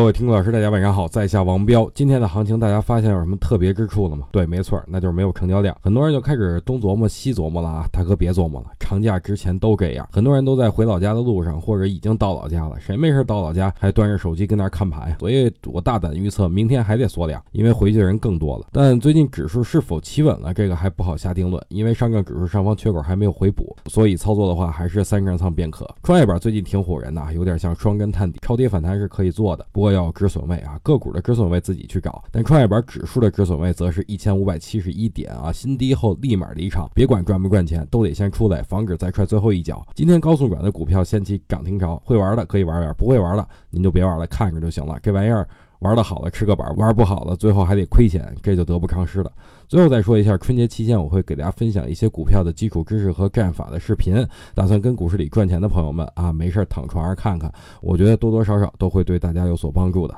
各位听众老师，大家晚上好，在下王彪。今天的行情，大家发现有什么特别之处了吗？对，没错，那就是没有成交量。很多人就开始东琢磨西琢磨了啊，大哥别琢磨了，长假之前都这样。很多人都在回老家的路上，或者已经到老家了。谁没事到老家还端着手机跟那看盘呀？所以我大胆预测，明天还得缩量，因为回去的人更多了。但最近指数是否企稳了，这个还不好下定论，因为上证指数上方缺口还没有回补，所以操作的话还是三根仓便可。创业板最近挺唬人的，有点像双根探底，超跌反弹是可以做的，不过要止损位啊。个股的止损位自己去找，但创业板指数的止损位则是一千五百七十一点啊，新低后立马离场，别管赚不赚钱，都得先出来，防止再踹最后一脚。今天高速转的股票掀起涨停潮，会玩的可以玩玩，不会玩的您就别玩了，看着就行了。这玩意儿玩的好了吃个板，玩不好的最后还得亏钱，这就得不偿失了。最后再说一下，春节期间我会给大家分享一些股票的基础知识和战法的视频，打算跟股市里赚钱的朋友们啊，没事躺床上看看，我觉得多多少少都会对大家有所帮助的。